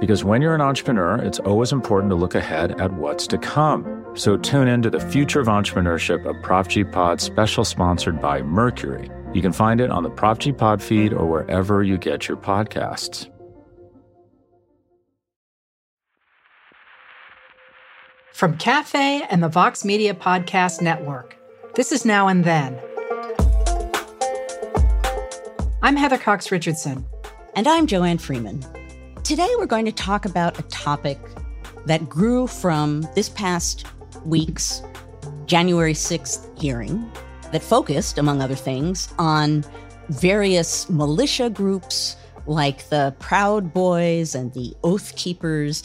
Because when you're an entrepreneur, it's always important to look ahead at what's to come. So tune in to the Future of Entrepreneurship, a Prof G Pod special sponsored by Mercury. You can find it on the Prof G Pod feed or wherever you get your podcasts. From Cafe and the Vox Media Podcast Network, this is Now and Then. I'm Heather Cox Richardson. And I'm Joanne Freeman. Today we're going to talk about a topic that grew from this past week's January 6th hearing that focused, among other things, on various militia groups like the Proud Boys and the Oath Keepers,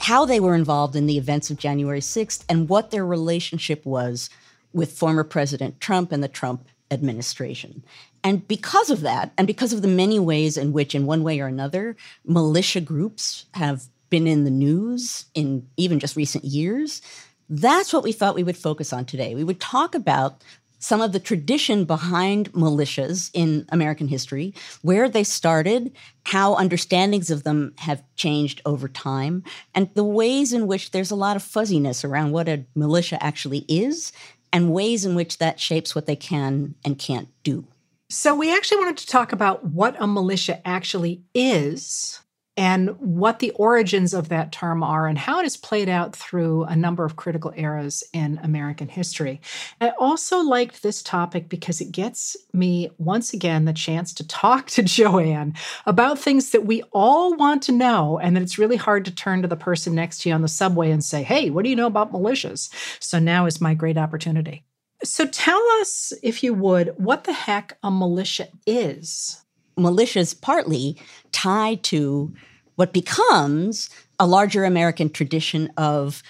how they were involved in the events of January 6th, and what their relationship was with former President Trump and the Trump administration. And because of that, and because of the many ways in which, in one way or another, militia groups have been in the news in even just recent years, that's what we thought we would focus on today. We would talk about some of the tradition behind militias in American history, where they started, how understandings of them have changed over time, and the ways in which there's a lot of fuzziness around what a militia actually is, and ways in which that shapes what they can and can't do. So, we actually wanted to talk about what a militia actually is and what the origins of that term are and how it has played out through a number of critical eras in American history. I also liked this topic because it gets me once again the chance to talk to Joanne about things that we all want to know, and that it's really hard to turn to the person next to you on the subway and say, Hey, what do you know about militias? So now is my great opportunity. So tell us, if you would, what the heck a militia is militias partly tied to what becomes a larger American tradition of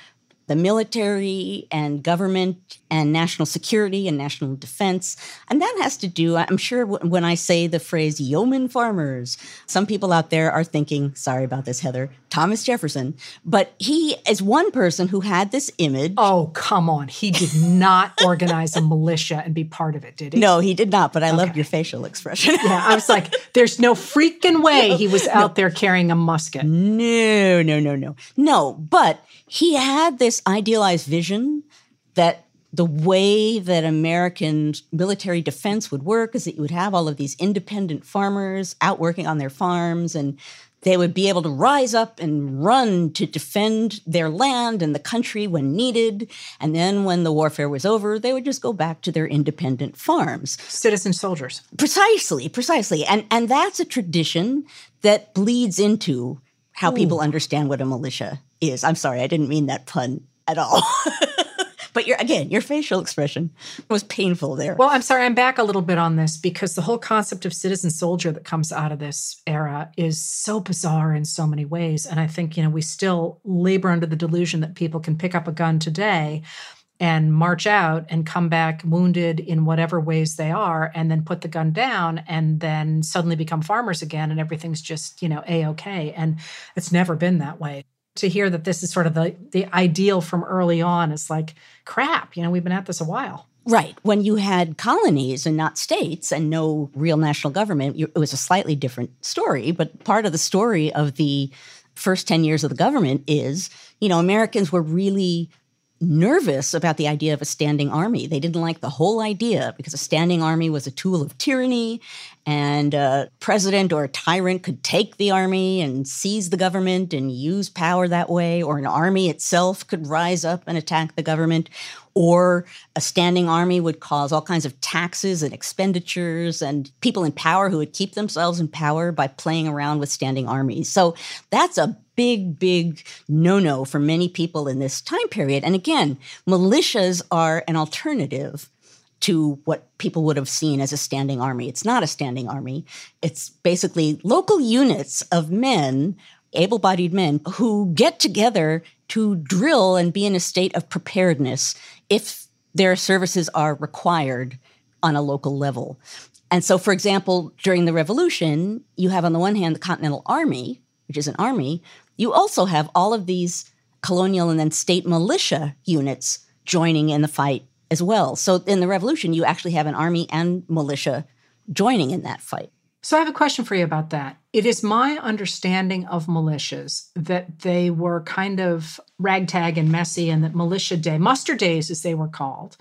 the military and government and national security and national defense. And that has to do, I'm sure when I say the phrase yeoman farmers, some people out there are thinking, sorry about this, Heather, Thomas Jefferson. But he is one person who had this image. Oh, come on. He did not organize a militia and be part of it, did he? No, he did not. But I okay. loved your facial expression. yeah, I was like, there's no freaking way he was out no. there carrying a musket. No, no, no, no. No, but he had this idealized vision that the way that American military defense would work is that you would have all of these independent farmers out working on their farms and they would be able to rise up and run to defend their land and the country when needed. And then when the warfare was over, they would just go back to their independent farms. Citizen soldiers. Precisely, precisely. And and that's a tradition that bleeds into how Ooh. people understand what a militia is. I'm sorry, I didn't mean that pun at all. but your again, your facial expression was painful there. Well, I'm sorry, I'm back a little bit on this because the whole concept of citizen soldier that comes out of this era is so bizarre in so many ways. And I think, you know, we still labor under the delusion that people can pick up a gun today and march out and come back wounded in whatever ways they are and then put the gun down and then suddenly become farmers again and everything's just you know a-ok and it's never been that way to hear that this is sort of the the ideal from early on is like crap you know we've been at this a while Right. When you had colonies and not states and no real national government, it was a slightly different story. But part of the story of the first 10 years of the government is, you know, Americans were really nervous about the idea of a standing army. They didn't like the whole idea because a standing army was a tool of tyranny, and a president or a tyrant could take the army and seize the government and use power that way, or an army itself could rise up and attack the government. Or a standing army would cause all kinds of taxes and expenditures, and people in power who would keep themselves in power by playing around with standing armies. So that's a big, big no no for many people in this time period. And again, militias are an alternative to what people would have seen as a standing army. It's not a standing army, it's basically local units of men, able bodied men, who get together to drill and be in a state of preparedness if their services are required on a local level. And so, for example, during the revolution, you have on the one hand the Continental Army, which is an army you also have all of these colonial and then state militia units joining in the fight as well. So in the revolution, you actually have an army and militia joining in that fight. So I have a question for you about that. It is my understanding of militias that they were kind of ragtag and messy, and that militia day, muster days as they were called,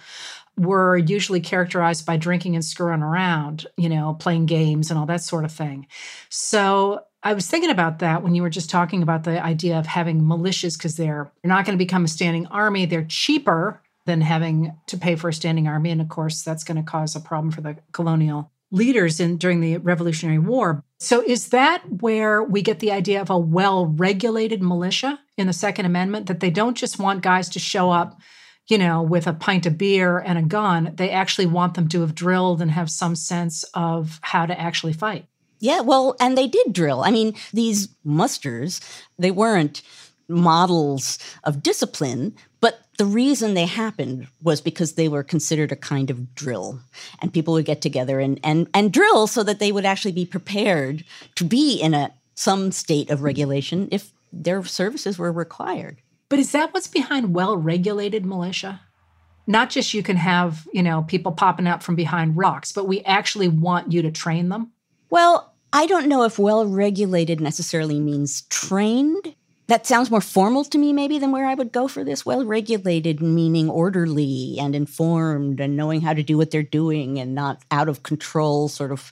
were usually characterized by drinking and screwing around, you know, playing games and all that sort of thing. So I was thinking about that when you were just talking about the idea of having militias because they're you're not going to become a standing army. They're cheaper than having to pay for a standing army, and of course that's going to cause a problem for the colonial leaders in during the Revolutionary War. So is that where we get the idea of a well-regulated militia in the Second Amendment that they don't just want guys to show up, you know, with a pint of beer and a gun. They actually want them to have drilled and have some sense of how to actually fight. Yeah, well, and they did drill. I mean, these musters, they weren't models of discipline, but the reason they happened was because they were considered a kind of drill. And people would get together and and, and drill so that they would actually be prepared to be in a some state of regulation if their services were required. But is that what's behind well-regulated militia? Not just you can have, you know, people popping out from behind rocks, but we actually want you to train them? Well, I don't know if well regulated necessarily means trained. That sounds more formal to me, maybe, than where I would go for this. Well regulated, meaning orderly and informed and knowing how to do what they're doing and not out of control, sort of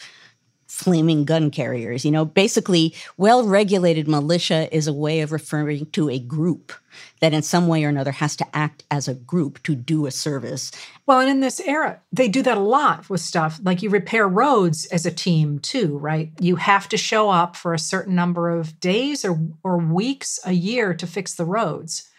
flaming gun carriers. You know, basically, well regulated militia is a way of referring to a group that in some way or another has to act as a group to do a service. Well, and in this era, they do that a lot with stuff. Like you repair roads as a team too, right? You have to show up for a certain number of days or, or weeks a year to fix the roads.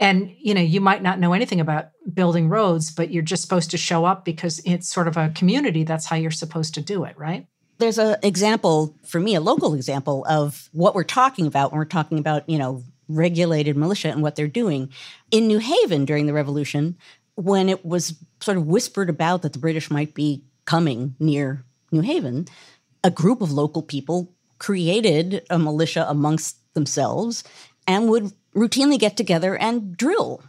And you know, you might not know anything about building roads, but you're just supposed to show up because it's sort of a community. That's how you're supposed to do it, right? There's an example for me, a local example of what we're talking about when we're talking about, you know, regulated militia and what they're doing. In New Haven during the revolution, when it was sort of whispered about that the British might be coming near New Haven, a group of local people created a militia amongst themselves and would routinely get together and drill.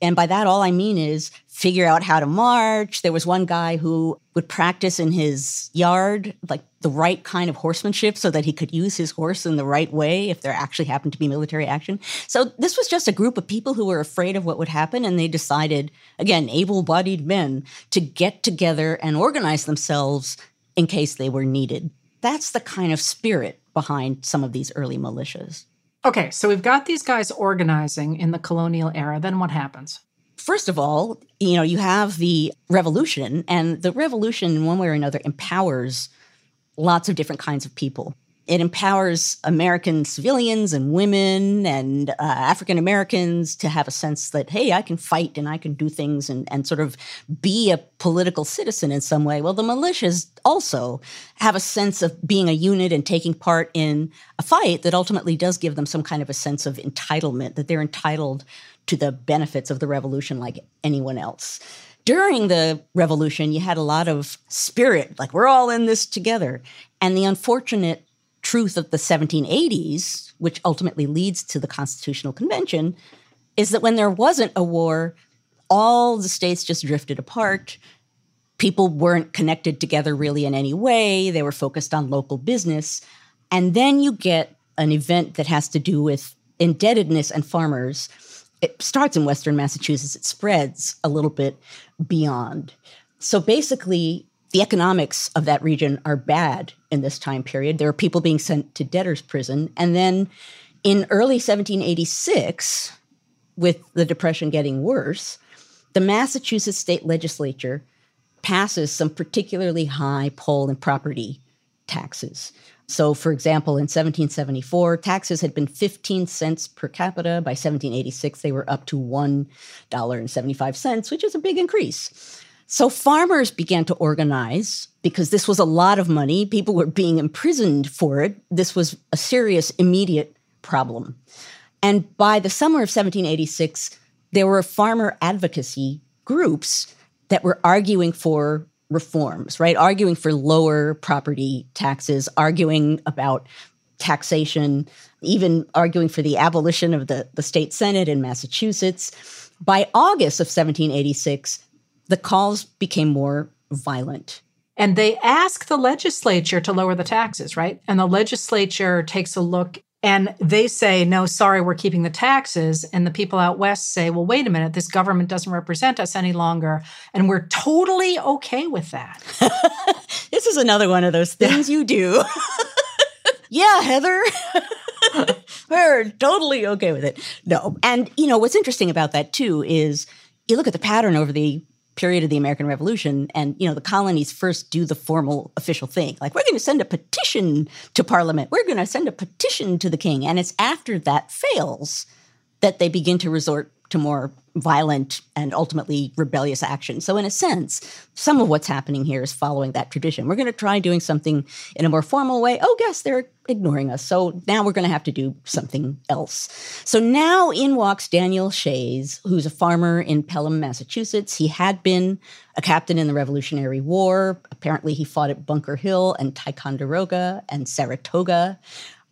And by that, all I mean is figure out how to march. There was one guy who would practice in his yard, like the right kind of horsemanship so that he could use his horse in the right way if there actually happened to be military action. So this was just a group of people who were afraid of what would happen. And they decided, again, able bodied men, to get together and organize themselves in case they were needed. That's the kind of spirit behind some of these early militias. Okay, so we've got these guys organizing in the colonial era. Then what happens? First of all, you know, you have the revolution, and the revolution, in one way or another, empowers lots of different kinds of people. It empowers American civilians and women and uh, African Americans to have a sense that, hey, I can fight and I can do things and, and sort of be a political citizen in some way. Well, the militias also have a sense of being a unit and taking part in a fight that ultimately does give them some kind of a sense of entitlement, that they're entitled to the benefits of the revolution like anyone else. During the revolution, you had a lot of spirit, like we're all in this together. And the unfortunate truth of the 1780s, which ultimately leads to the Constitutional Convention, is that when there wasn't a war, all the states just drifted apart. People weren't connected together really in any way. They were focused on local business. And then you get an event that has to do with indebtedness and farmers it starts in Western Massachusetts, it spreads a little bit beyond. So basically, the economics of that region are bad in this time period. There are people being sent to debtor's prison. And then in early 1786, with the Depression getting worse, the Massachusetts state legislature passes some particularly high poll and property taxes. So, for example, in 1774, taxes had been 15 cents per capita. By 1786, they were up to $1.75, which is a big increase. So, farmers began to organize because this was a lot of money. People were being imprisoned for it. This was a serious, immediate problem. And by the summer of 1786, there were farmer advocacy groups that were arguing for reforms, right? Arguing for lower property taxes, arguing about taxation, even arguing for the abolition of the, the state senate in Massachusetts. By August of 1786, the calls became more violent. And they ask the legislature to lower the taxes, right? And the legislature takes a look and they say, no, sorry, we're keeping the taxes. And the people out west say, well, wait a minute, this government doesn't represent us any longer. And we're totally okay with that. this is another one of those things you do. yeah, Heather. we're totally okay with it. No. And, you know, what's interesting about that, too, is you look at the pattern over the period of the American Revolution, and you know the colonies first do the formal official thing, like we're going to send a petition to Parliament, we're going to send a petition to the King, and it's after that fails that they begin to resort to more violent and ultimately rebellious action. So, in a sense, some of what's happening here is following that tradition. We're going to try doing something in a more formal way. Oh, guess they're ignoring us. So now we're going to have to do something else. So now in walks Daniel Shays, who's a farmer in Pelham, Massachusetts. He had been a captain in the Revolutionary War. Apparently, he fought at Bunker Hill and Ticonderoga and Saratoga.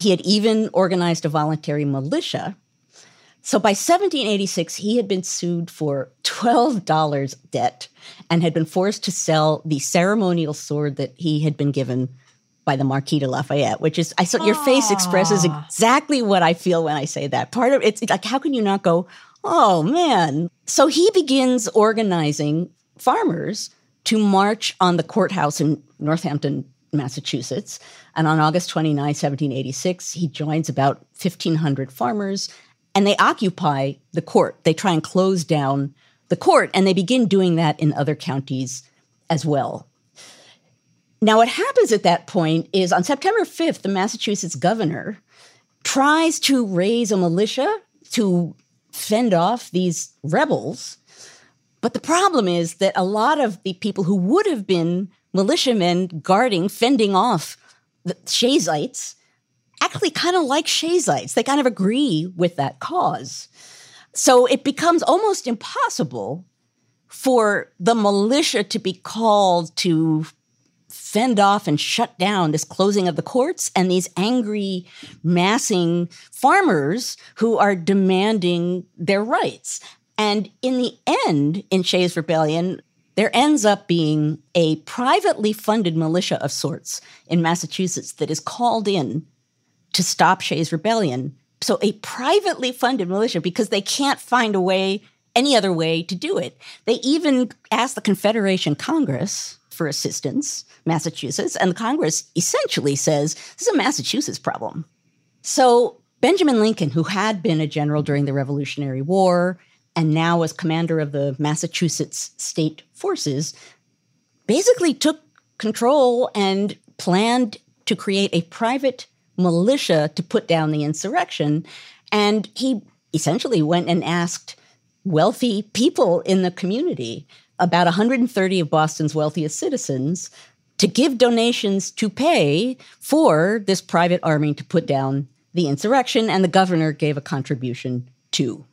He had even organized a voluntary militia so by 1786, he had been sued for $12 debt and had been forced to sell the ceremonial sword that he had been given by the Marquis de Lafayette, which is I saw your face expresses exactly what I feel when I say that. Part of it's like how can you not go, "Oh man." So he begins organizing farmers to march on the courthouse in Northampton, Massachusetts. And on August 29, 1786, he joins about 1,500 farmers and they occupy the court. They try and close down the court, and they begin doing that in other counties as well. Now, what happens at that point is on September 5th, the Massachusetts governor tries to raise a militia to fend off these rebels. But the problem is that a lot of the people who would have been militiamen guarding, fending off the Shaysite actually kind of like Shaysite. They kind of agree with that cause. So it becomes almost impossible for the militia to be called to fend off and shut down this closing of the courts and these angry, massing farmers who are demanding their rights. And in the end, in Shays Rebellion, there ends up being a privately funded militia of sorts in Massachusetts that is called in to stop Shays Rebellion. So a privately funded militia because they can't find a way, any other way to do it. They even asked the Confederation Congress for assistance, Massachusetts, and the Congress essentially says this is a Massachusetts problem. So Benjamin Lincoln, who had been a general during the Revolutionary War and now was commander of the Massachusetts state forces, basically took control and planned to create a private militia to put down the insurrection. And he essentially went and asked wealthy people in the community, about 130 of Boston's wealthiest citizens, to give donations to pay for this private army to put down the insurrection, and the governor gave a contribution too.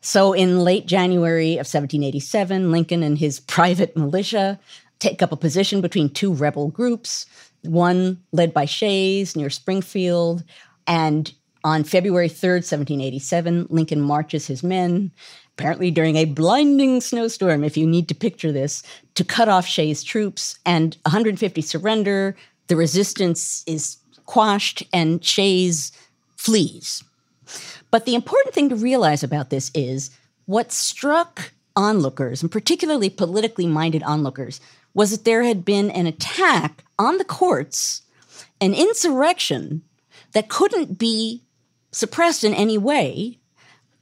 So, in late January of 1787, Lincoln and his private militia take up a position between two rebel groups one led by Shays near Springfield. And on February 3rd, 1787, Lincoln marches his men, apparently during a blinding snowstorm, if you need to picture this, to cut off Shays' troops. And 150 surrender. The resistance is quashed, and Shays flees. But the important thing to realize about this is what struck onlookers, and particularly politically minded onlookers, was that there had been an attack on the courts, an insurrection that couldn't be suppressed in any way.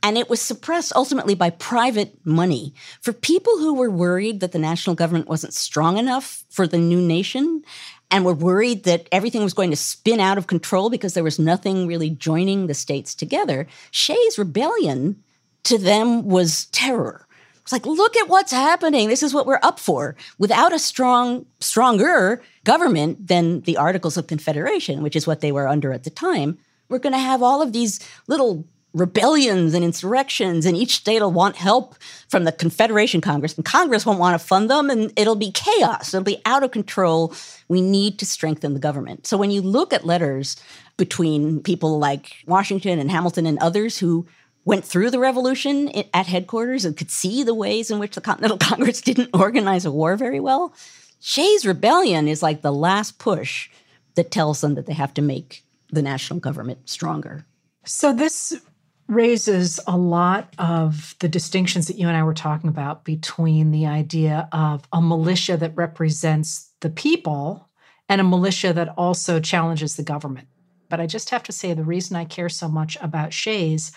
And it was suppressed ultimately by private money. For people who were worried that the national government wasn't strong enough for the new nation and were worried that everything was going to spin out of control because there was nothing really joining the states together, Shays' rebellion to them was terror. It's like, look at what's happening. This is what we're up for. Without a strong, stronger government than the Articles of Confederation, which is what they were under at the time, we're going to have all of these little rebellions and insurrections, and each state will want help from the Confederation Congress, and Congress won't want to fund them, and it'll be chaos. It'll be out of control. We need to strengthen the government. So when you look at letters between people like Washington and Hamilton and others who went through the revolution at headquarters and could see the ways in which the Continental Congress didn't organize a war very well. Shays' rebellion is like the last push that tells them that they have to make the national government stronger. So, this raises a lot of the distinctions that you and I were talking about between the idea of a militia that represents the people and a militia that also challenges the government. But I just have to say the reason I care so much about Shays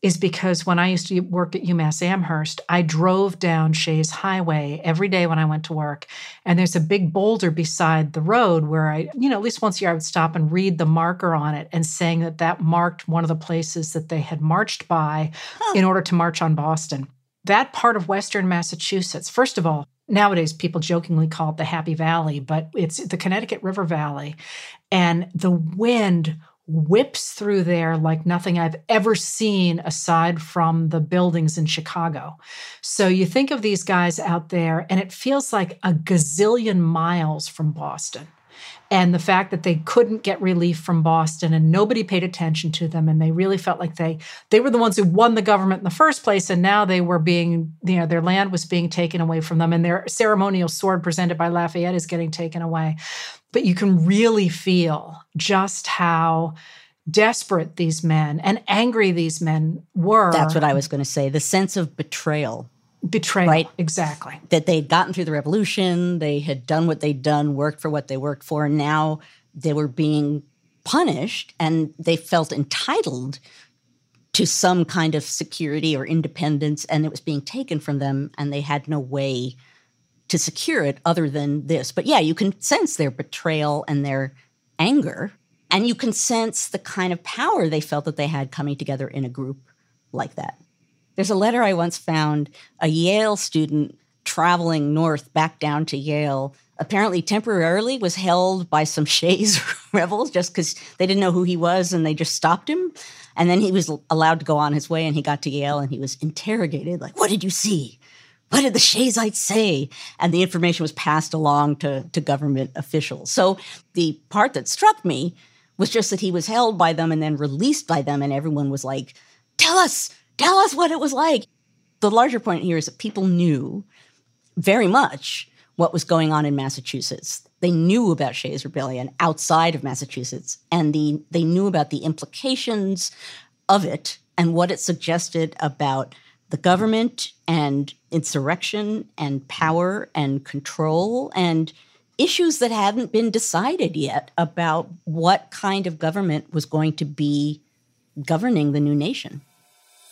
is because when I used to work at UMass Amherst, I drove down Shays Highway every day when I went to work. And there's a big boulder beside the road where I, you know, at least once a year I would stop and read the marker on it and saying that that marked one of the places that they had marched by huh. in order to march on Boston. That part of Western Massachusetts, first of all, nowadays people jokingly call it the Happy Valley, but it's the Connecticut River Valley. And the wind whips through there like nothing I've ever seen aside from the buildings in Chicago. So you think of these guys out there, and it feels like a gazillion miles from Boston. And the fact that they couldn't get relief from Boston and nobody paid attention to them, and they really felt like they they were the ones who won the government in the first place, and now they were being, you know, their land was being taken away from them, and their ceremonial sword presented by Lafayette is getting taken away but you can really feel just how desperate these men and angry these men were. That's what I was going to say. The sense of betrayal. Betrayal. Right. Exactly. That they'd gotten through the revolution, they had done what they'd done, worked for what they worked for, and now they were being punished and they felt entitled to some kind of security or independence and it was being taken from them and they had no way to secure it other than this. But yeah, you can sense their betrayal and their anger. And you can sense the kind of power they felt that they had coming together in a group like that. There's a letter I once found, a Yale student traveling north back down to Yale, apparently temporarily was held by some Shays rebels just because they didn't know who he was and they just stopped him. And then he was allowed to go on his way and he got to Yale and he was interrogated like, What did you see? what did the Shaysite say? And the information was passed along to, to government officials. So the part that struck me was just that he was held by them and then released by them, and everyone was like, tell us, tell us what it was like. The larger point here is that people knew very much what was going on in Massachusetts. They knew about Shays' Rebellion outside of Massachusetts, and the, they knew about the implications of it and what it suggested about the government and insurrection and power and control and issues that hadn't been decided yet about what kind of government was going to be governing the new nation.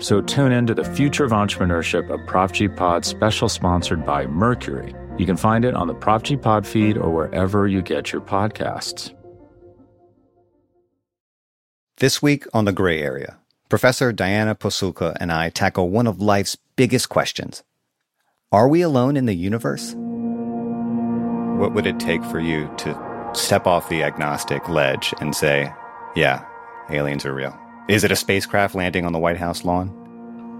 So tune in to the future of entrepreneurship, a Prof G Pod special sponsored by Mercury. You can find it on the Prof G Pod feed or wherever you get your podcasts. This week on The Gray Area, Professor Diana Pasulka and I tackle one of life's biggest questions Are we alone in the universe? What would it take for you to step off the agnostic ledge and say, yeah, aliens are real? Is it a spacecraft landing on the White House lawn?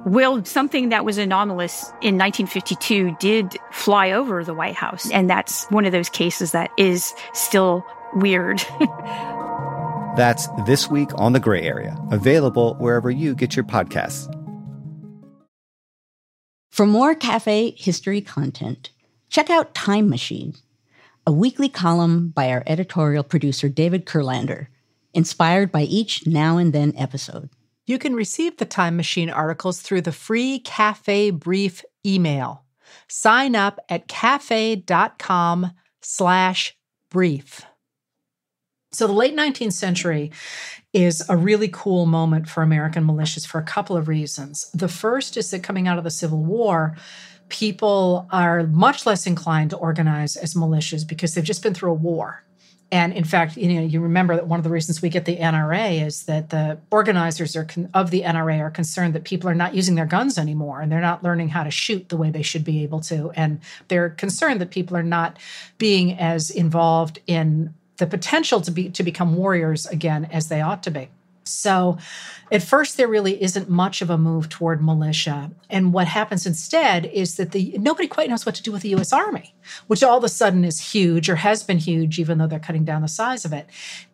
Well, something that was anomalous in 1952 did fly over the White House. And that's one of those cases that is still weird. that's This Week on the Gray Area, available wherever you get your podcasts. For more cafe history content, check out Time Machine, a weekly column by our editorial producer David Kurlander, inspired by each now and then episode. You can receive the Time Machine articles through the free Cafe Brief email. Sign up at cafe.com slash brief. So the late 19th century is a really cool moment for American militias for a couple of reasons. The first is that coming out of the Civil War, people are much less inclined to organize as militias because they've just been through a war. And in fact, you know, you remember that one of the reasons we get the NRA is that the organizers are con- of the NRA are concerned that people are not using their guns anymore and they're not learning how to shoot the way they should be able to, and they're concerned that people are not being as involved in the potential to be to become warriors again as they ought to be. So at first there really isn't much of a move toward militia. And what happens instead is that the nobody quite knows what to do with the US Army, which all of a sudden is huge or has been huge even though they're cutting down the size of it.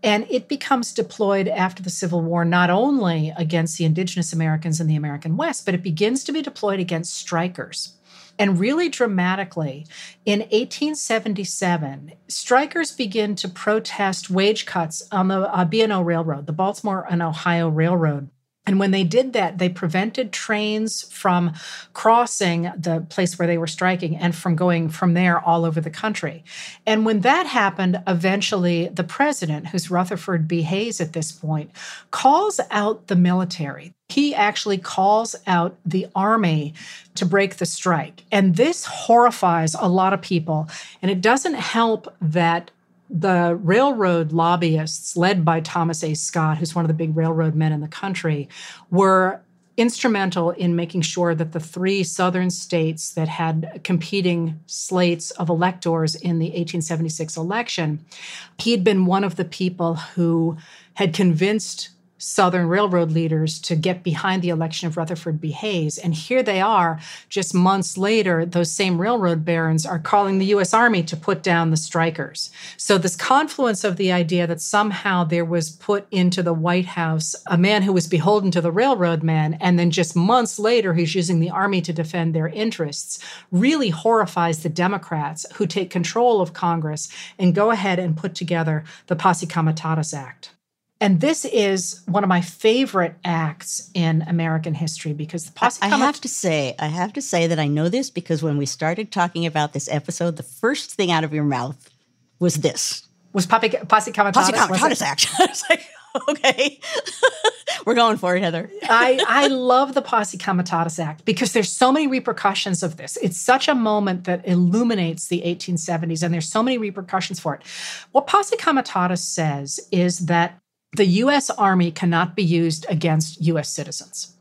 And it becomes deployed after the Civil War not only against the indigenous Americans in the American West, but it begins to be deployed against strikers. And really dramatically, in 1877, strikers begin to protest wage cuts on the uh, B&O Railroad, the Baltimore and Ohio Railroad. And when they did that, they prevented trains from crossing the place where they were striking and from going from there all over the country. And when that happened, eventually the president, who's Rutherford B. Hayes at this point, calls out the military. He actually calls out the army to break the strike. And this horrifies a lot of people. And it doesn't help that the railroad lobbyists, led by Thomas A. Scott, who's one of the big railroad men in the country, were instrumental in making sure that the three southern states that had competing slates of electors in the 1876 election, he had been one of the people who had convinced Southern Railroad leaders to get behind the election of Rutherford B. Hayes. And here they are, just months later, those same railroad barons are calling the U.S. Army to put down the strikers. So, this confluence of the idea that somehow there was put into the White House a man who was beholden to the railroad man, and then just months later, he's using the Army to defend their interests, really horrifies the Democrats who take control of Congress and go ahead and put together the Posse Comitatus Act. And this is one of my favorite acts in American history because the posse. I, I have to say, I have to say that I know this because when we started talking about this episode, the first thing out of your mouth was this. Was Posse, posse Comitatus? Posse Comitatus Act. I was like, okay, we're going for it, Heather. I, I love the Posse Comitatus Act because there's so many repercussions of this. It's such a moment that illuminates the 1870s, and there's so many repercussions for it. What Posse Comitatus says is that the US Army cannot be used against US citizens.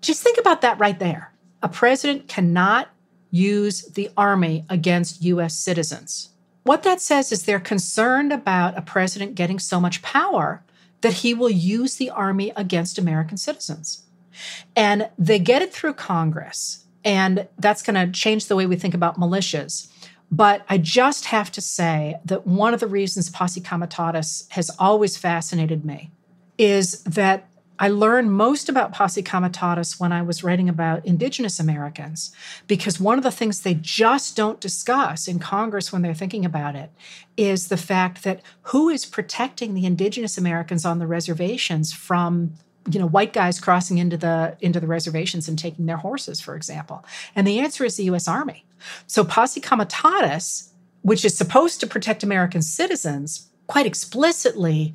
Just think about that right there. A president cannot use the Army against US citizens. What that says is they're concerned about a president getting so much power that he will use the Army against American citizens. And they get it through Congress. And that's going to change the way we think about militias. But I just have to say that one of the reasons Posse Comitatus has always fascinated me is that I learned most about Posse Comitatus when I was writing about Indigenous Americans, because one of the things they just don't discuss in Congress when they're thinking about it is the fact that who is protecting the Indigenous Americans on the reservations from you know white guys crossing into the into the reservations and taking their horses for example. And the answer is the US Army. So posse comitatus which is supposed to protect American citizens quite explicitly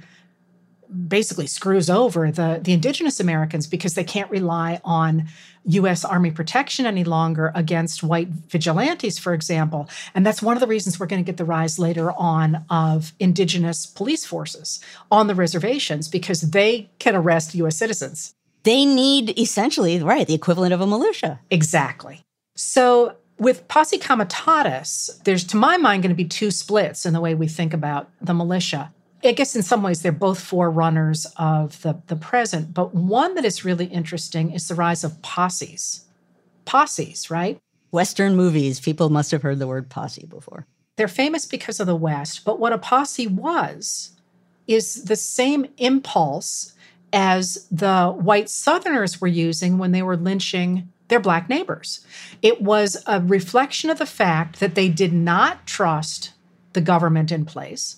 basically screws over the, the indigenous Americans because they can't rely on US Army protection any longer against white vigilantes, for example. And that's one of the reasons we're going to get the rise later on of indigenous police forces on the reservations because they can arrest US citizens. They need essentially, right, the equivalent of a militia. Exactly. So with posse comitatus, there's, to my mind, going to be two splits in the way we think about the militia. I guess in some ways they're both forerunners of the, the present, but one that is really interesting is the rise of posses. Posses, right? Western movies, people must have heard the word posse before. They're famous because of the West, but what a posse was is the same impulse as the white Southerners were using when they were lynching their black neighbors. It was a reflection of the fact that they did not trust the government in place.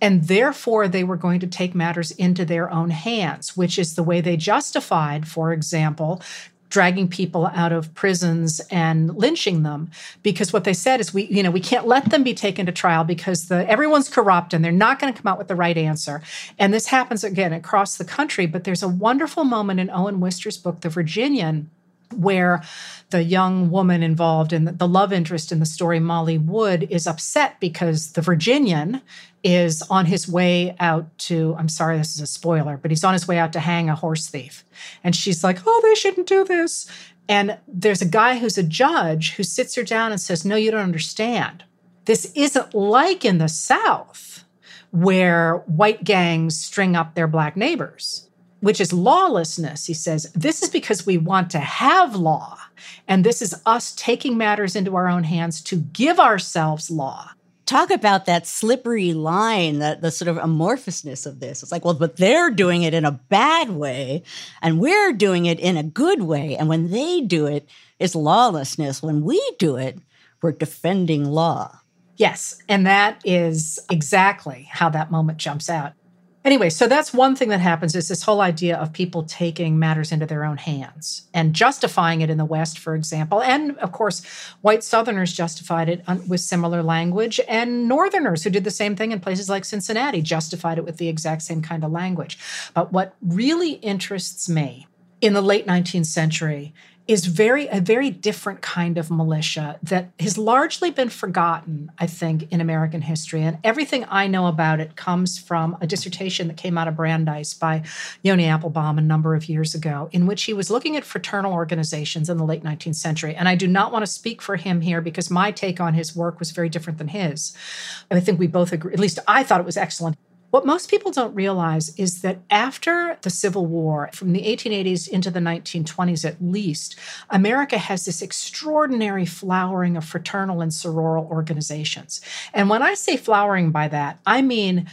And therefore, they were going to take matters into their own hands, which is the way they justified, for example, dragging people out of prisons and lynching them. Because what they said is we you know we can't let them be taken to trial because the everyone's corrupt and they're not going to come out with the right answer. And this happens again across the country but there's a wonderful moment in Owen Wister's book The Virginian where the young woman involved in the love interest in the story, Molly Wood, is upset because the Virginian is on his way out to, I'm sorry, this is a spoiler, but he's on his way out to hang a horse thief. And she's like, oh, they shouldn't do this. And there's a guy who's a judge who sits her down and says, no, you don't understand. This isn't like in the South where white gangs string up their black neighbors which is lawlessness, he says, this is because we want to have law. And this is us taking matters into our own hands to give ourselves law. Talk about that slippery line, that the sort of amorphousness of this. It's like, well, but they're doing it in a bad way, and we're doing it in a good way. And when they do it, it's lawlessness. When we do it, we're defending law. Yes. And that is exactly how that moment jumps out. Anyway, so that's one thing that happens is this whole idea of people taking matters into their own hands and justifying it in the West, for example. And of course, white Southerners justified it with similar language, and Northerners who did the same thing in places like Cincinnati justified it with the exact same kind of language. But what really interests me in the late 19th century is very a very different kind of militia that has largely been forgotten i think in american history. And everything i know about it comes from a dissertation that came out of brandeis by yoni Appelbaum a number of years ago in which he was looking at fraternal organizations in the late 19th century. And i do not want to speak for him here because my take on his work was very different than his. I think we both agree at least i thought it was excellent what most people don't realize is that after the Civil War, from the 1880s into the 1920s at least, America has this extraordinary flowering of fraternal and sororal organizations. And when I say flowering by that, I mean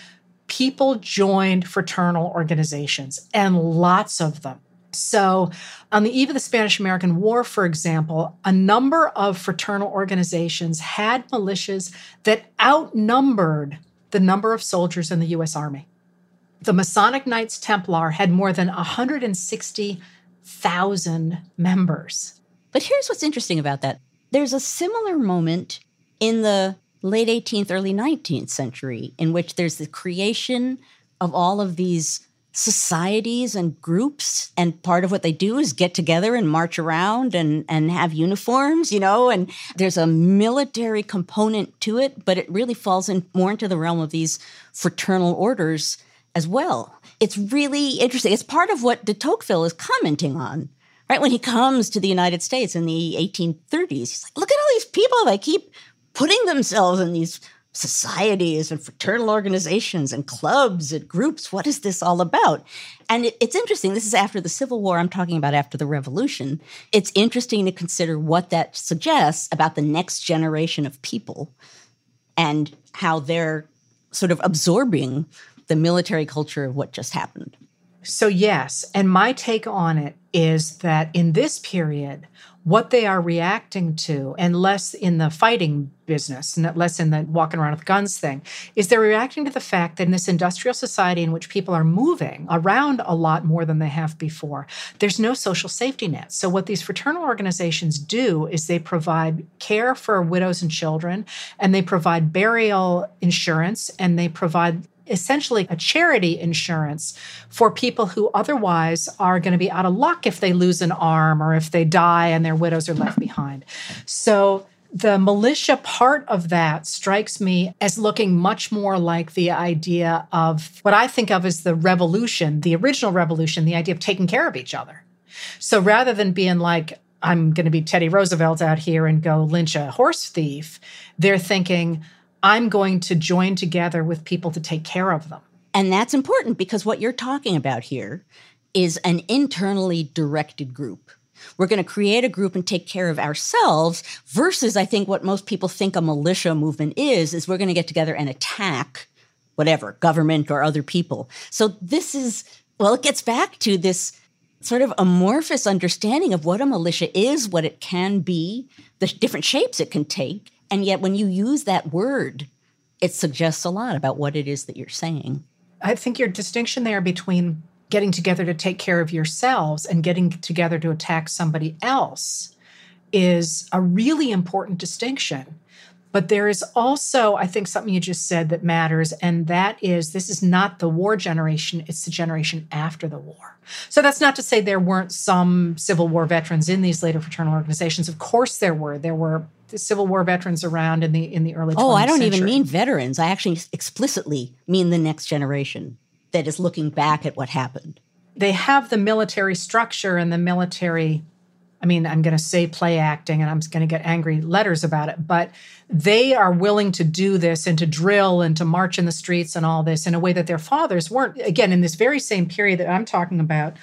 people joined fraternal organizations and lots of them. So, on the eve of the Spanish American War, for example, a number of fraternal organizations had militias that outnumbered the number of soldiers in the US Army. The Masonic Knights Templar had more than 160,000 members. But here's what's interesting about that there's a similar moment in the late 18th, early 19th century in which there's the creation of all of these societies and groups and part of what they do is get together and march around and and have uniforms you know and there's a military component to it but it really falls in more into the realm of these fraternal orders as well. It's really interesting. It's part of what de Tocqueville is commenting on right? When he comes to the united states in the 1830s he's like look at all these people that keep putting themselves in these societies and fraternal organizations and clubs and groups. What is this all about? And it, it's interesting. This is after the Civil War. I'm talking about after the Revolution. It's interesting to consider what that suggests about the next generation of people and how they're sort of absorbing the military culture of what just happened. So, yes. And my take on it is that in this period, what they are reacting to, and less in the fighting business, and less in the walking around with guns thing, is they're reacting to the fact that in this industrial society in which people are moving around a lot more than they have before, there's no social safety net. So, what these fraternal organizations do is they provide care for widows and children, and they provide burial insurance, and they provide essentially a charity insurance for people who otherwise are going to be out of luck if they lose an arm or if they die and their widows are left behind. So the militia part of that strikes me as looking much more like the idea of what I think of as the revolution, the original revolution, the idea of taking care of each other. So rather than being like, I'm going to be Teddy Roosevelt out here and go lynch a horse thief, they're thinking, I'm going to join together with people to take care of them. And that's important because what you're talking about here is an internally directed group. We're going to create a group and take care of ourselves versus I think what most people think a militia movement is is we're going to get together and attack whatever, government or other people. So this is well it gets back to this sort of amorphous understanding of what a militia is, what it can be, the different shapes it can take, and yet when you use that word it suggests a lot about what it is that you're saying. I think your distinction there between getting together to take care of yourselves and getting together to attack somebody else is a really important distinction. But there is also, I think, something you just said that matters, and that is this is not the war generation, it's the generation after the war. So that's not to say there weren't some Civil War veterans in these later fraternal organizations. Of course there were. There were Civil War veterans around in the in the early. Oh, I don't century. even mean veterans. I actually explicitly mean the next generation that is looking back at what happened. They have the military structure and the military. I mean, I'm going to say play acting, and I'm going to get angry letters about it, but they are willing to do this and to drill and to march in the streets and all this in a way that their fathers weren't. Again, in this very same period that I'm talking about,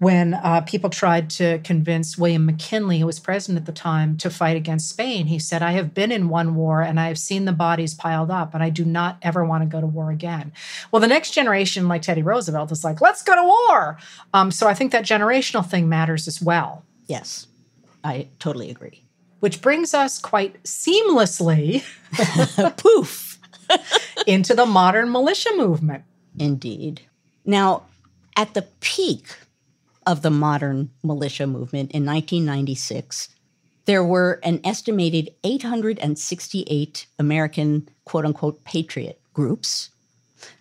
when uh, people tried to convince William McKinley, who was president at the time, to fight against Spain. He said, I have been in one war and I have seen the bodies piled up, and I do not ever want to go to war again. Well, the next generation, like Teddy Roosevelt, is like, let's go to war. Um, so I think that generational thing matters as well. Yes, I totally agree. Which brings us quite seamlessly poof into the modern militia movement. Indeed. Now, at the peak of the modern militia movement in 1996, there were an estimated 868 American quote unquote patriot groups,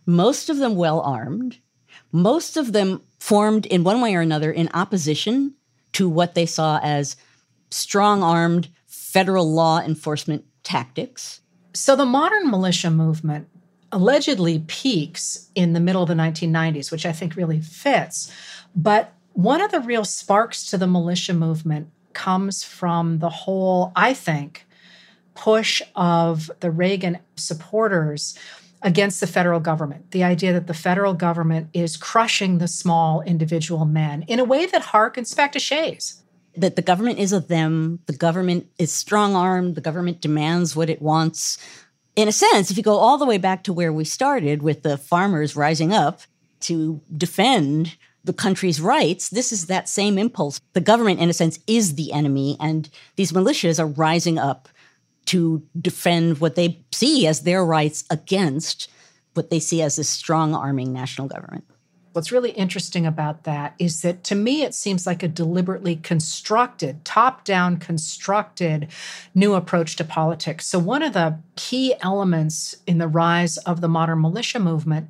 most of them well armed, most of them formed in one way or another in opposition to what they saw as strong armed federal law enforcement tactics. So the modern militia movement allegedly peaks in the middle of the 1990s, which I think really fits. But one of the real sparks to the militia movement comes from the whole, I think, push of the Reagan supporters against the federal government. The idea that the federal government is crushing the small individual men in a way that harkens back to Shays. That the government is a them, the government is strong armed, the government demands what it wants. In a sense, if you go all the way back to where we started with the farmers rising up to defend the country's rights, this is that same impulse. The government, in a sense, is the enemy, and these militias are rising up to defend what they see as their rights against what they see as a strong arming national government. What's really interesting about that is that to me, it seems like a deliberately constructed, top down constructed new approach to politics. So, one of the key elements in the rise of the modern militia movement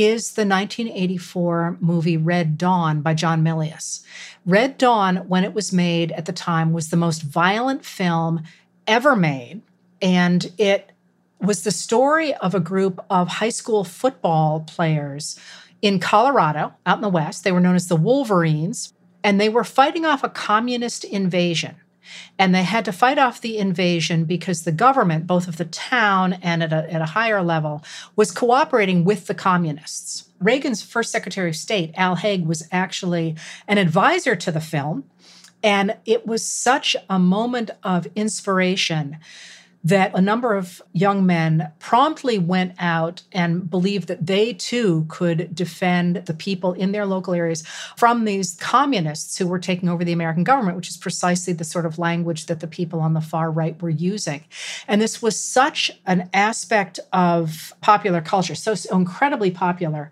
is the 1984 movie Red Dawn by John Milius. Red Dawn, when it was made at the time, was the most violent film ever made. And it was the story of a group of high school football players in Colorado, out in the West. They were known as the Wolverines, and they were fighting off a communist invasion. And they had to fight off the invasion because the government, both of the town and at a, at a higher level, was cooperating with the communists. Reagan's first Secretary of State, Al Haig, was actually an advisor to the film. And it was such a moment of inspiration that a number of young men promptly went out and believed that they too could defend the people in their local areas from these communists who were taking over the American government, which is precisely the sort of language that the people on the far right were using. And this was such an aspect of popular culture, so, so incredibly popular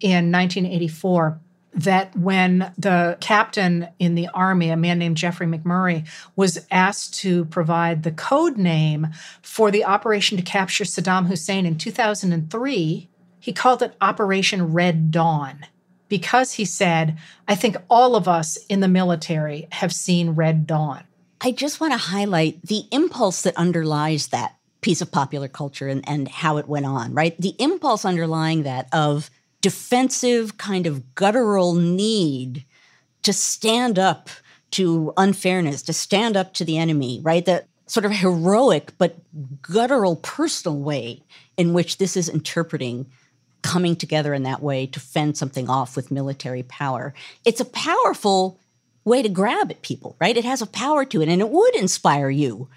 in 1984 that when the captain in the army, a man named Jeffrey McMurray, was asked to provide the code name for the operation to capture Saddam Hussein in 2003, he called it Operation Red Dawn because he said, I think all of us in the military have seen Red Dawn. I just want to highlight the impulse that underlies that piece of popular culture and, and how it went on, right? The impulse underlying that of defensive, kind of guttural need to stand up to unfairness, to stand up to the enemy, right? That sort of heroic but guttural personal way in which this is interpreting coming together in that way to fend something off with military power. It's a powerful way to grab at people, right? It has a power to it and it would inspire you,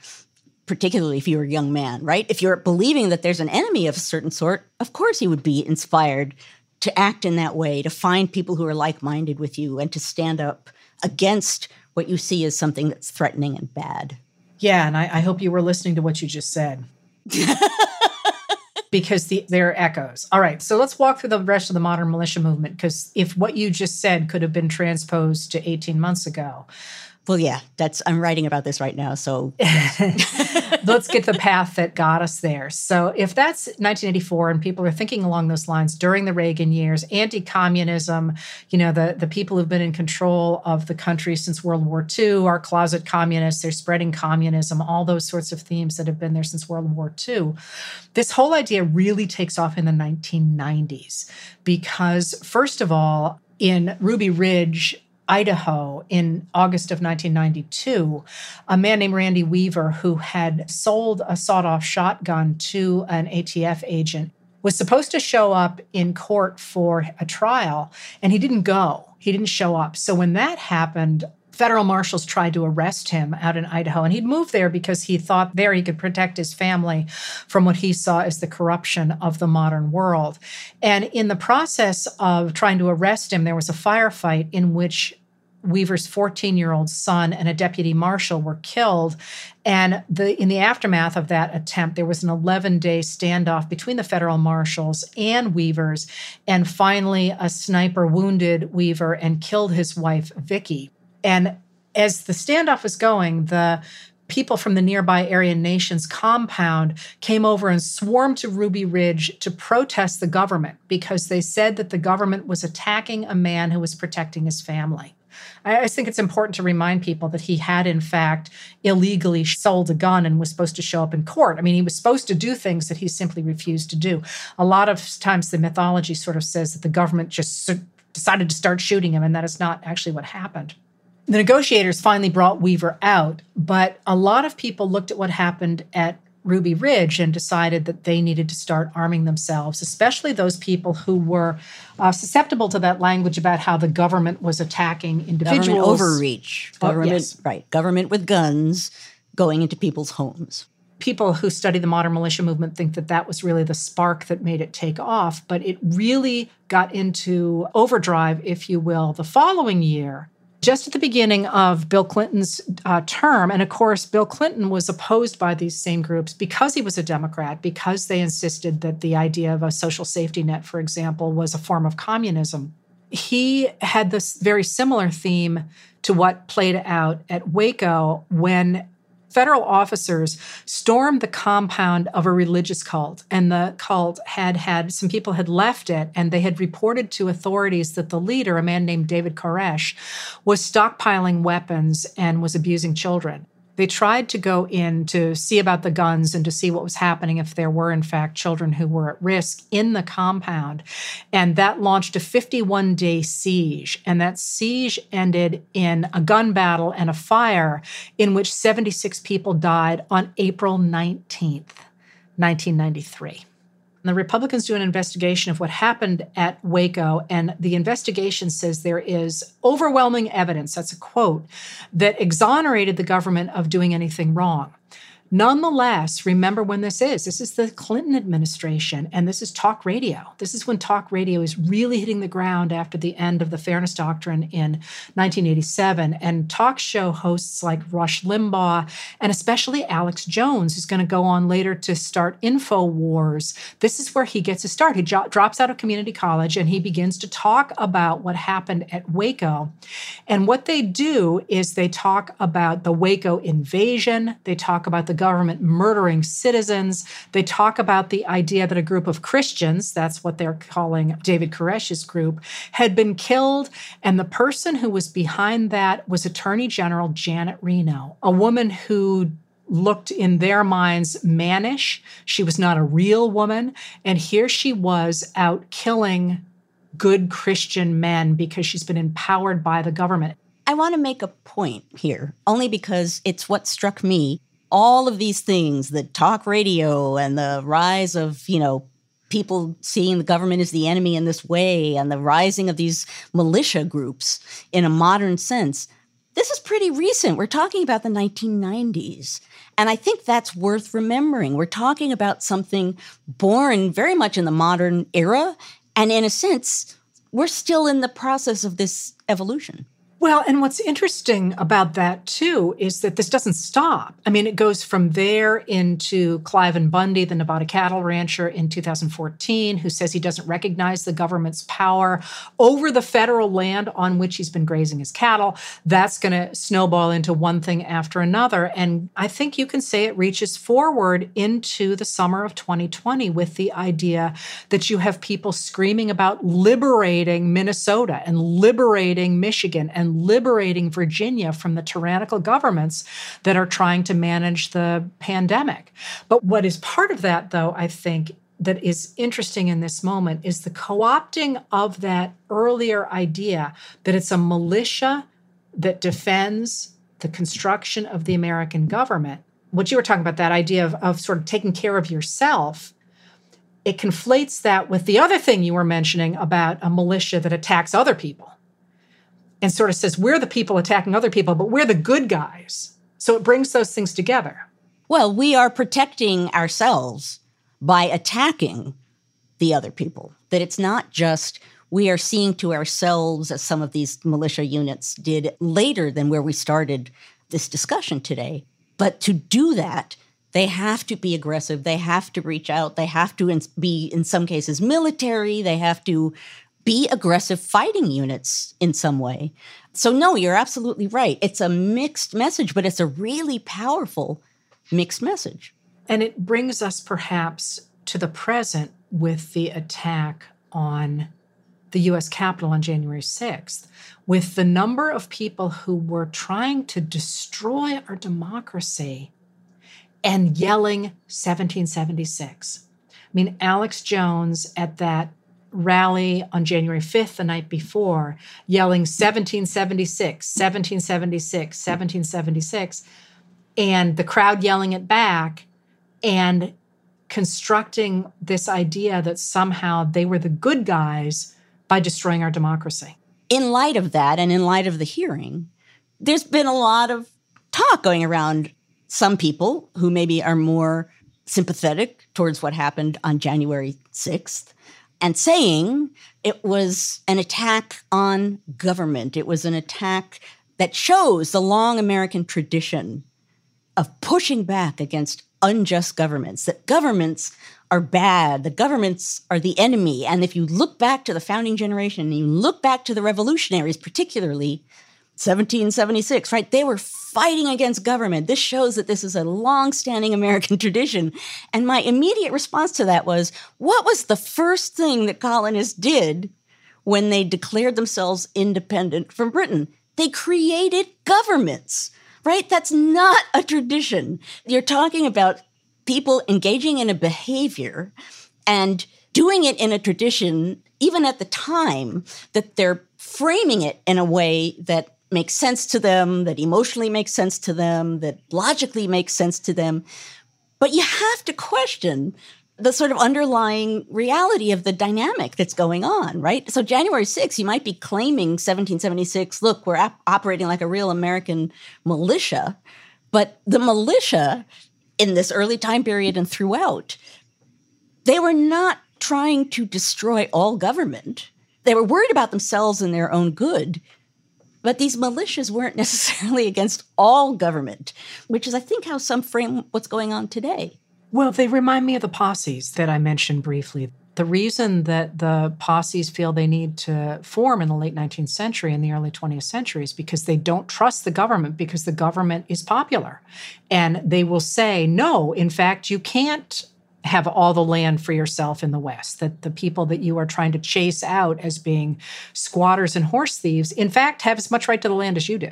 particularly if you're a young man, right? If you're believing that there's an enemy of a certain sort, of course you would be inspired to act in that way, to find people who are like minded with you and to stand up against what you see as something that's threatening and bad. Yeah, and I, I hope you were listening to what you just said. because the, they're echoes. All right, so let's walk through the rest of the modern militia movement because if what you just said could have been transposed to 18 months ago, well, yeah, that's I'm writing about this right now. So let's get the path that got us there. So if that's 1984 and people are thinking along those lines during the Reagan years, anti-communism, you know, the the people who've been in control of the country since World War II are closet communists, they're spreading communism, all those sorts of themes that have been there since World War II. This whole idea really takes off in the 1990s because first of all, in Ruby Ridge, Idaho in August of 1992, a man named Randy Weaver, who had sold a sawed off shotgun to an ATF agent, was supposed to show up in court for a trial, and he didn't go. He didn't show up. So when that happened, federal marshals tried to arrest him out in Idaho. And he'd moved there because he thought there he could protect his family from what he saw as the corruption of the modern world. And in the process of trying to arrest him, there was a firefight in which Weaver's 14 year old son and a deputy marshal were killed. And the, in the aftermath of that attempt, there was an 11 day standoff between the federal marshals and Weaver's. And finally, a sniper wounded Weaver and killed his wife, Vicky. And as the standoff was going, the people from the nearby Aryan Nations compound came over and swarmed to Ruby Ridge to protest the government because they said that the government was attacking a man who was protecting his family. I think it's important to remind people that he had, in fact, illegally sold a gun and was supposed to show up in court. I mean, he was supposed to do things that he simply refused to do. A lot of times, the mythology sort of says that the government just decided to start shooting him, and that is not actually what happened. The negotiators finally brought Weaver out, but a lot of people looked at what happened at Ruby Ridge and decided that they needed to start arming themselves, especially those people who were uh, susceptible to that language about how the government was attacking individuals. Government overreach. Oh, yes. right. Government with guns going into people's homes. People who study the modern militia movement think that that was really the spark that made it take off, but it really got into overdrive, if you will, the following year just at the beginning of Bill Clinton's uh, term. And of course, Bill Clinton was opposed by these same groups because he was a Democrat, because they insisted that the idea of a social safety net, for example, was a form of communism. He had this very similar theme to what played out at Waco when federal officers stormed the compound of a religious cult and the cult had had some people had left it and they had reported to authorities that the leader a man named david koresh was stockpiling weapons and was abusing children they tried to go in to see about the guns and to see what was happening if there were, in fact, children who were at risk in the compound. And that launched a 51 day siege. And that siege ended in a gun battle and a fire in which 76 people died on April 19th, 1993. And the Republicans do an investigation of what happened at Waco, and the investigation says there is overwhelming evidence, that's a quote, that exonerated the government of doing anything wrong. Nonetheless, remember when this is. This is the Clinton administration, and this is talk radio. This is when talk radio is really hitting the ground after the end of the Fairness Doctrine in 1987. And talk show hosts like Rush Limbaugh and especially Alex Jones, who's going to go on later to start InfoWars. This is where he gets a start. He jo- drops out of community college and he begins to talk about what happened at Waco. And what they do is they talk about the Waco invasion, they talk about the government murdering citizens. They talk about the idea that a group of Christians, that's what they're calling David Koresh's group, had been killed. And the person who was behind that was Attorney General Janet Reno, a woman who looked in their minds mannish. She was not a real woman. And here she was out killing good Christian men because she's been empowered by the government. I want to make a point here, only because it's what struck me all of these things, the talk radio and the rise of, you know, people seeing the government as the enemy in this way and the rising of these militia groups in a modern sense, this is pretty recent. We're talking about the 1990s. And I think that's worth remembering. We're talking about something born very much in the modern era. And in a sense, we're still in the process of this evolution. Well, and what's interesting about that too is that this doesn't stop. I mean, it goes from there into Cliven Bundy, the Nevada cattle rancher in 2014, who says he doesn't recognize the government's power over the federal land on which he's been grazing his cattle. That's going to snowball into one thing after another. And I think you can say it reaches forward into the summer of 2020 with the idea that you have people screaming about liberating Minnesota and liberating Michigan and liberating Virginia from the tyrannical governments that are trying to manage the pandemic. But what is part of that, though, I think, that is interesting in this moment is the co opting of that earlier idea that it's a militia that defends the construction of the American government. What you were talking about, that idea of, of sort of taking care of yourself, it conflates that with the other thing you were mentioning about a militia that attacks other people and sort of says, we're the people attacking other people, but we're the good guys. So it brings those things together. Well, we are protecting ourselves by attacking the other people. That it's not just we are seeing to ourselves, as some of these militia units did later than where we started this discussion today. But to do that, they have to be aggressive. They have to reach out. They have to be, in some cases, military. They have to be aggressive fighting units in some way. So, no, you're absolutely right. It's a mixed message, but it's a really powerful mixed message. And it brings us perhaps to the present with the attack on the US Capitol on January 6th, with the number of people who were trying to destroy our democracy and yelling 1776. I mean, Alex Jones at that rally on January 5th, the night before, yelling 1776, 1776, 1776, and the crowd yelling it back and constructing this idea that somehow they were the good guys by destroying our democracy. In light of that, and in light of the hearing, there's been a lot of talk going around some people who maybe are more sympathetic towards what happened on January 6th and saying it was an attack on government. It was an attack that shows the long American tradition of pushing back against unjust governments, that governments are bad, the governments are the enemy. And if you look back to the founding generation and you look back to the revolutionaries, particularly, 1776, right? They were fighting against government. This shows that this is a long-standing American tradition. And my immediate response to that was, what was the first thing that colonists did when they declared themselves independent from Britain? They created governments, right? That's not a tradition. You're talking about people engaging in a behavior and doing it in a tradition, even at the time that they're framing it in a way that makes sense to them, that emotionally makes sense to them, that logically makes sense to them. But you have to question the sort of underlying reality of the dynamic that's going on, right? So January 6th, you might be claiming 1776, look, we're op- operating like a real American militia, but the militia in this early time period and throughout, they were not trying to destroy all government. They were worried about themselves and their own good. But these militias weren't necessarily against all government, which is, I think, how some frame what's going on today. Well, they remind me of the posses that I mentioned briefly. The reason that the posses feel they need to form in the late 19th century and the early 20th century is because they don't trust the government because the government is popular. And they will say, no, in fact, you can't have all the land for yourself in the West, that the people that you are trying to chase out as being squatters and horse thieves, in fact, have as much right to the land as you do.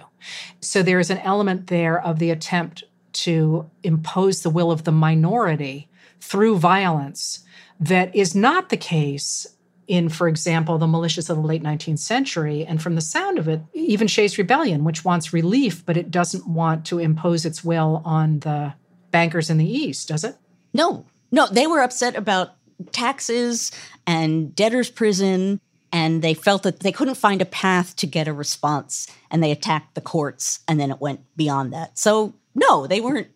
So there is an element there of the attempt to impose the will of the minority through violence that is not the case in, for example, the militias of the late 19th century. And from the sound of it, even Shays Rebellion, which wants relief, but it doesn't want to impose its will on the bankers in the East, does it? No, no, they were upset about taxes and debtors' prison, and they felt that they couldn't find a path to get a response, and they attacked the courts, and then it went beyond that. So, no, they weren't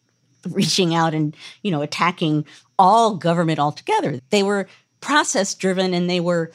reaching out and you know attacking all government altogether. They were process driven and they were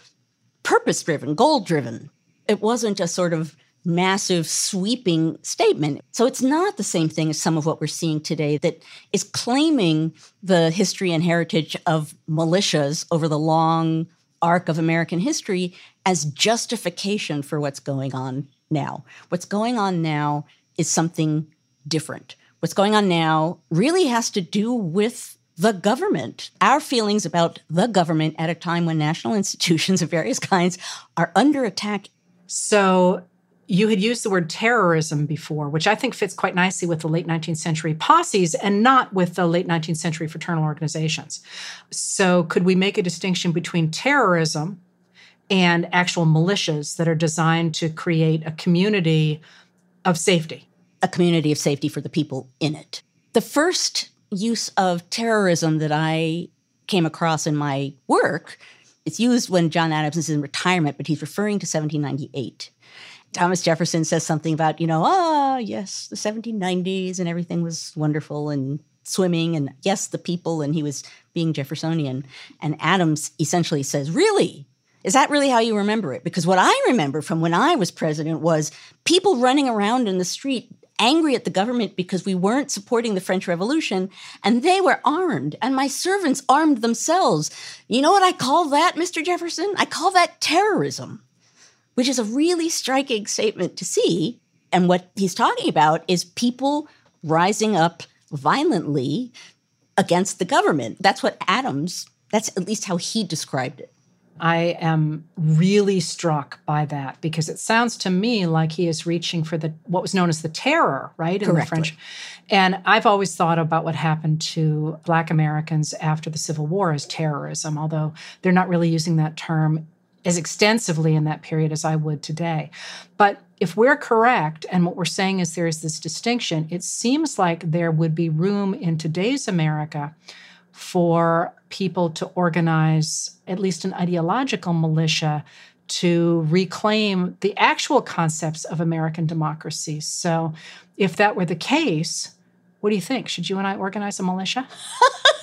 purpose driven, goal driven. It wasn't a sort of massive sweeping statement. So it's not the same thing as some of what we're seeing today that is claiming the history and heritage of militias over the long arc of American history as justification for what's going on now. What's going on now is something different. What's going on now really has to do with the government. Our feelings about the government at a time when national institutions of various kinds are under attack. So, you had used the word terrorism before, which I think fits quite nicely with the late 19th century posses and not with the late 19th century fraternal organizations. So, could we make a distinction between terrorism and actual militias that are designed to create a community of safety? A community of safety for the people in it. The first use of terrorism that I came across in my work, it's used when John Adams is in retirement, but he's referring to 1798. Thomas Jefferson says something about, you know, ah, yes, the 1790s and everything was wonderful and swimming and yes, the people, and he was being Jeffersonian. And Adams essentially says, really? Is that really how you remember it? Because what I remember from when I was president was people running around in the street angry at the government because we weren't supporting the French Revolution and they were armed and my servants armed themselves. You know what I call that, Mr. Jefferson? I call that terrorism which is a really striking statement to see. And what he's talking about is people rising up violently against the government. That's what Adams, that's at least how he described it. I am really struck by that because it sounds to me like he is reaching for the what was known as the terror, right? In Correctly. the French. And I've always thought about what happened to black Americans after the Civil War as terrorism, although they're not really using that term as extensively in that period as I would today. But if we're correct, and what we're saying is there is this distinction, it seems like there would be room in today's America for people to organize at least an ideological militia to reclaim the actual concepts of American democracy. So, if that were the case, what do you think? Should you and I organize a militia?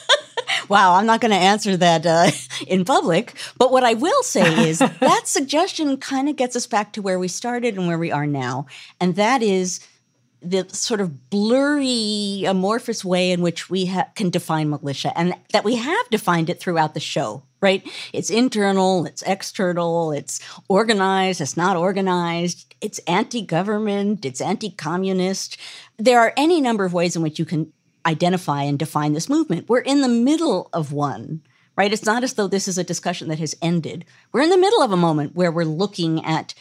wow, I'm not going to answer that uh, in public. But what I will say is that suggestion kind of gets us back to where we started and where we are now. And that is the sort of blurry, amorphous way in which we ha- can define militia, and that we have defined it throughout the show, right? It's internal, it's external, it's organized, it's not organized, it's anti government, it's anti communist. There are any number of ways in which you can identify and define this movement. We're in the middle of one, right? It's not as though this is a discussion that has ended. We're in the middle of a moment where we're looking at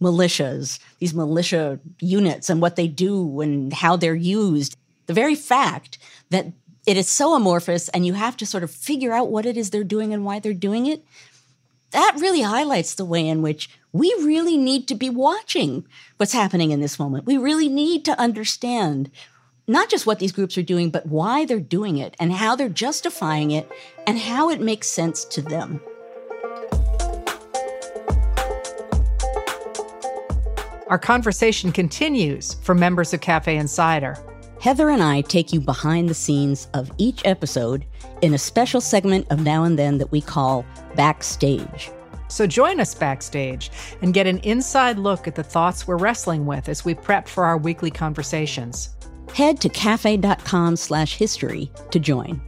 militias, these militia units, and what they do and how they're used. The very fact that it is so amorphous and you have to sort of figure out what it is they're doing and why they're doing it, that really highlights the way in which we really need to be watching what's happening in this moment. We really need to understand not just what these groups are doing, but why they're doing it and how they're justifying it and how it makes sense to them. Our conversation continues for members of Cafe Insider. Heather and I take you behind the scenes of each episode in a special segment of Now and Then that we call Backstage. So join us backstage and get an inside look at the thoughts we're wrestling with as we prep for our weekly conversations head to cafe.com slash history to join.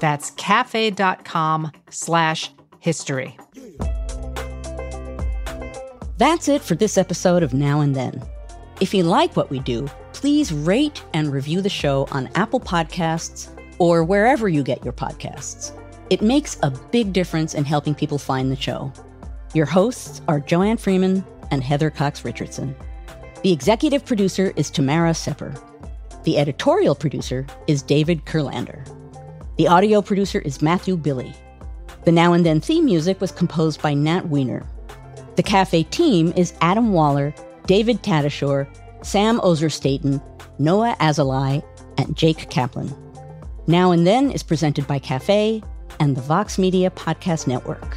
That's cafe.com slash history. That's it for this episode of Now and Then. If you like what we do, please rate and review the show on Apple Podcasts or wherever you get your podcasts. It makes a big difference in helping people find the show. Your hosts are Joanne Freeman and Heather Cox Richardson. The executive producer is Tamara Sepper. The editorial producer is David Kurlander. The audio producer is Matthew Billy. The Now and Then theme music was composed by Nat Weiner. The cafe team is Adam Waller, David Tatasciore, Sam Ozer Staten, Noah Azalai, and Jake Kaplan. Now and Then is presented by Cafe and the Vox Media Podcast Network.